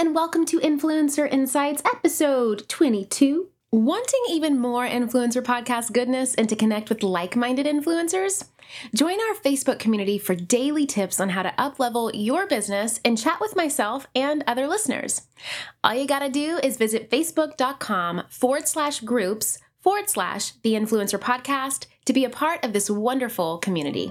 and welcome to Influencer Insights episode 22. Wanting even more influencer podcast goodness and to connect with like minded influencers? Join our Facebook community for daily tips on how to uplevel your business and chat with myself and other listeners. All you gotta do is visit facebook.com forward slash groups forward slash the influencer podcast to be a part of this wonderful community.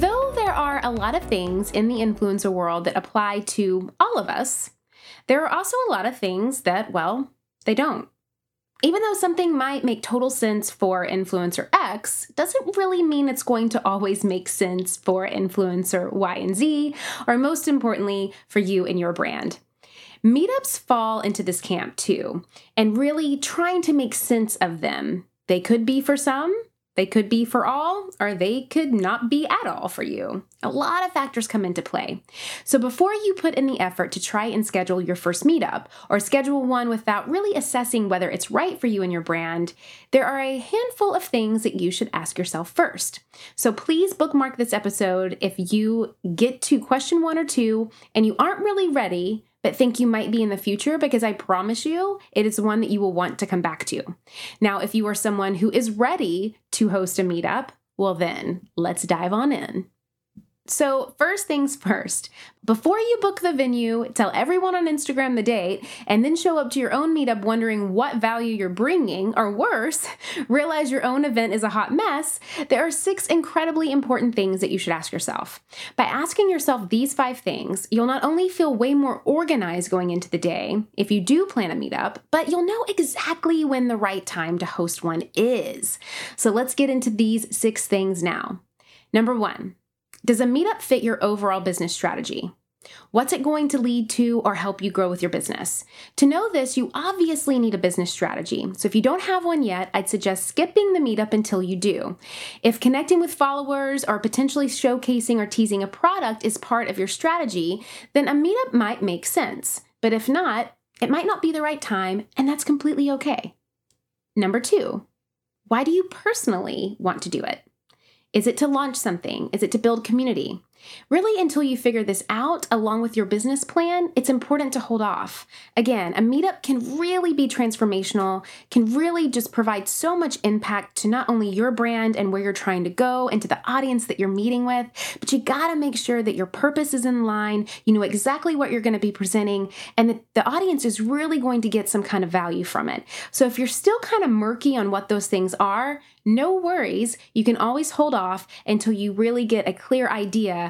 Though there are a lot of things in the influencer world that apply to all of us, there are also a lot of things that, well, they don't. Even though something might make total sense for influencer X, doesn't really mean it's going to always make sense for influencer Y and Z, or most importantly, for you and your brand. Meetups fall into this camp too, and really trying to make sense of them. They could be for some, they could be for all, or they could not be at all for you. A lot of factors come into play. So before you put in the effort to try and schedule your first meetup, or schedule one without really assessing whether it's right for you and your brand, there are a handful of things that you should ask yourself first. So please bookmark this episode if you get to question one or two and you aren't really ready but think you might be in the future because I promise you it is one that you will want to come back to. Now, if you are someone who is ready to host a meetup, well, then let's dive on in. So, first things first, before you book the venue, tell everyone on Instagram the date, and then show up to your own meetup wondering what value you're bringing, or worse, realize your own event is a hot mess, there are six incredibly important things that you should ask yourself. By asking yourself these five things, you'll not only feel way more organized going into the day if you do plan a meetup, but you'll know exactly when the right time to host one is. So, let's get into these six things now. Number one, does a meetup fit your overall business strategy? What's it going to lead to or help you grow with your business? To know this, you obviously need a business strategy. So if you don't have one yet, I'd suggest skipping the meetup until you do. If connecting with followers or potentially showcasing or teasing a product is part of your strategy, then a meetup might make sense. But if not, it might not be the right time, and that's completely okay. Number two, why do you personally want to do it? Is it to launch something? Is it to build community? Really, until you figure this out along with your business plan, it's important to hold off. Again, a meetup can really be transformational, can really just provide so much impact to not only your brand and where you're trying to go and to the audience that you're meeting with, but you gotta make sure that your purpose is in line, you know exactly what you're gonna be presenting, and that the audience is really going to get some kind of value from it. So if you're still kind of murky on what those things are, no worries. You can always hold off until you really get a clear idea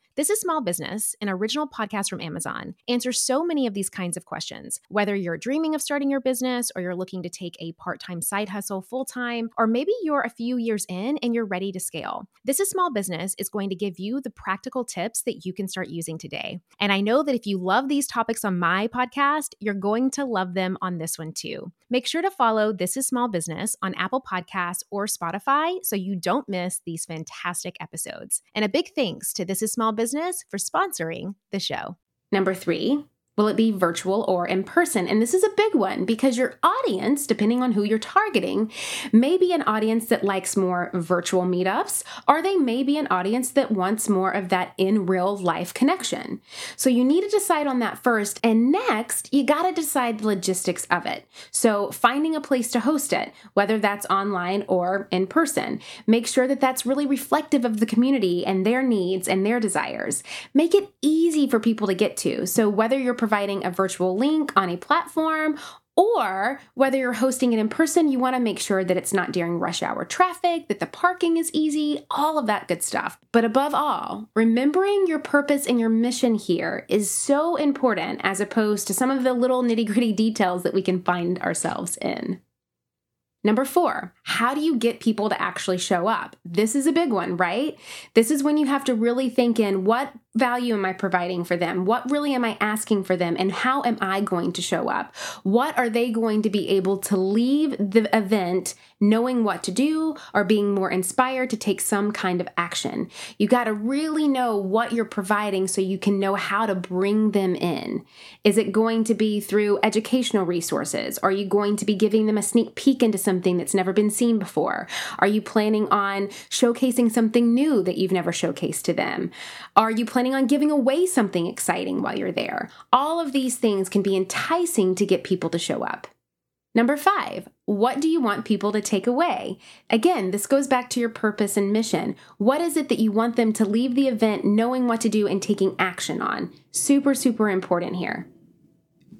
This is Small Business, an original podcast from Amazon, answers so many of these kinds of questions. Whether you're dreaming of starting your business or you're looking to take a part time side hustle full time, or maybe you're a few years in and you're ready to scale. This is Small Business is going to give you the practical tips that you can start using today. And I know that if you love these topics on my podcast, you're going to love them on this one too. Make sure to follow This is Small Business on Apple Podcasts or Spotify so you don't miss these fantastic episodes. And a big thanks to This is Small Business for sponsoring the show. Number three, Will it be virtual or in person? And this is a big one because your audience, depending on who you're targeting, may be an audience that likes more virtual meetups, or they may be an audience that wants more of that in real life connection. So you need to decide on that first. And next, you got to decide the logistics of it. So finding a place to host it, whether that's online or in person. Make sure that that's really reflective of the community and their needs and their desires. Make it easy for people to get to. So whether you're providing a virtual link on a platform or whether you're hosting it in person, you want to make sure that it's not during rush hour traffic, that the parking is easy, all of that good stuff. But above all, remembering your purpose and your mission here is so important as opposed to some of the little nitty gritty details that we can find ourselves in. Number four, how do you get people to actually show up? This is a big one, right? This is when you have to really think in what value am I providing for them? What really am I asking for them? And how am I going to show up? What are they going to be able to leave the event knowing what to do or being more inspired to take some kind of action? You got to really know what you're providing so you can know how to bring them in. Is it going to be through educational resources? Are you going to be giving them a sneak peek into something that's never been seen before? Are you planning on showcasing something new that you've never showcased to them? Are you planning planning on giving away something exciting while you're there. All of these things can be enticing to get people to show up. Number five, what do you want people to take away? Again, this goes back to your purpose and mission. What is it that you want them to leave the event knowing what to do and taking action on? Super, super important here.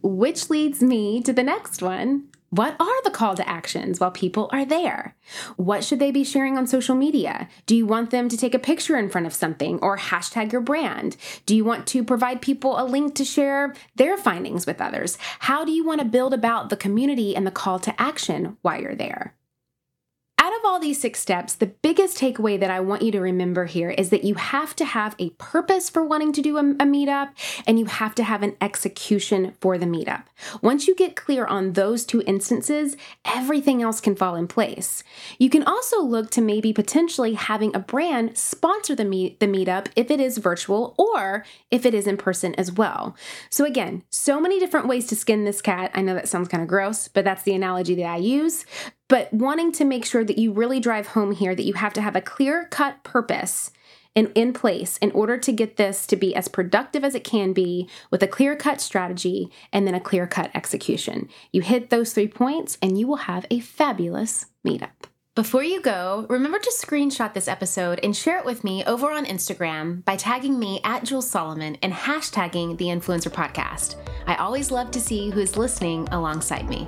Which leads me to the next one what are the call to actions while people are there? What should they be sharing on social media? Do you want them to take a picture in front of something or hashtag your brand? Do you want to provide people a link to share their findings with others? How do you want to build about the community and the call to action while you're there? All these six steps, the biggest takeaway that I want you to remember here is that you have to have a purpose for wanting to do a, a, meetup and you have to have an execution for the meetup. Once you get clear on those two instances, everything else can fall in place. You can also look to maybe potentially having a brand sponsor the, meet, the meetup if it is virtual or if it is in person as well. So, again, so many different ways to skin this cat. I know that sounds kind of gross, but that's the analogy that I use but wanting to make sure that you really drive home here that you have to have a clear cut purpose in, in place in order to get this to be as productive as it can be with a clear cut strategy and then a clear cut execution. You hit those three points and you will have a fabulous meetup. Before you go, remember to screenshot this episode and share it with me over on Instagram by tagging me at Jules Solomon and hashtagging the Influencer Podcast. I always love to see who's listening alongside me.